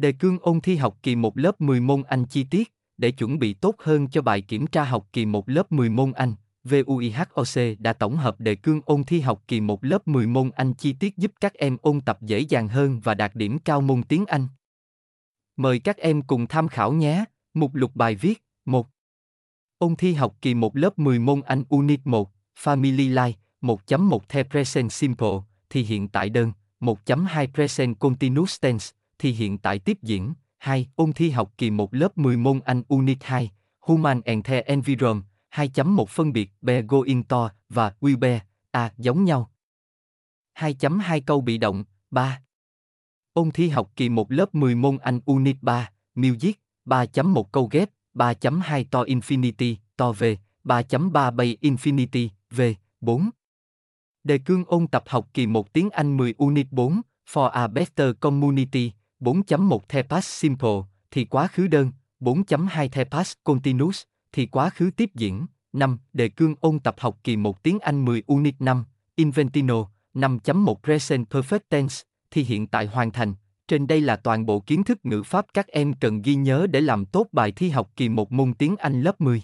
Đề cương ôn thi học kỳ 1 lớp 10 môn Anh chi tiết, để chuẩn bị tốt hơn cho bài kiểm tra học kỳ 1 lớp 10 môn Anh, VUIHOC đã tổng hợp đề cương ôn thi học kỳ 1 lớp 10 môn Anh chi tiết giúp các em ôn tập dễ dàng hơn và đạt điểm cao môn tiếng Anh. Mời các em cùng tham khảo nhé. Mục lục bài viết 1. Ôn thi học kỳ 1 lớp 10 môn Anh Unit 1, Family Life, 1.1 The Present Simple, thì hiện tại đơn, 1.2 Present Continuous Tense, thì hiện tại tiếp diễn, 2. Ôn thi học kỳ 1 lớp 10 môn Anh Unit 2, Human and the Environment, 2.1 phân biệt be going to và will be, à giống nhau. 2.2 câu bị động, 3. Ôn thi học kỳ 1 lớp 10 môn Anh Unit 3, Music, 3.1 câu ghép, 3.2 to infinity, to về, 3.3 bay infinity, về, 4. Đề cương ôn tập học kỳ 1 tiếng Anh 10 Unit 4, For a Better Community, 4.1 The Past Simple, thì quá khứ đơn, 4.2 The Past Continuous, thì quá khứ tiếp diễn. 5. Đề cương ôn tập học kỳ 1 tiếng Anh 10 Unit 5, Inventino, 5.1 Present Perfect Tense, thì hiện tại hoàn thành. Trên đây là toàn bộ kiến thức ngữ pháp các em cần ghi nhớ để làm tốt bài thi học kỳ 1 môn tiếng Anh lớp 10.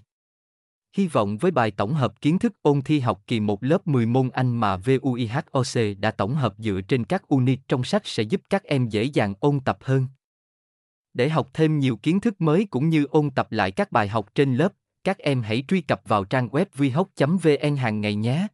Hy vọng với bài tổng hợp kiến thức ôn thi học kỳ 1 lớp 10 môn Anh mà VUIHOC đã tổng hợp dựa trên các unit trong sách sẽ giúp các em dễ dàng ôn tập hơn. Để học thêm nhiều kiến thức mới cũng như ôn tập lại các bài học trên lớp, các em hãy truy cập vào trang web vihoc vn hàng ngày nhé.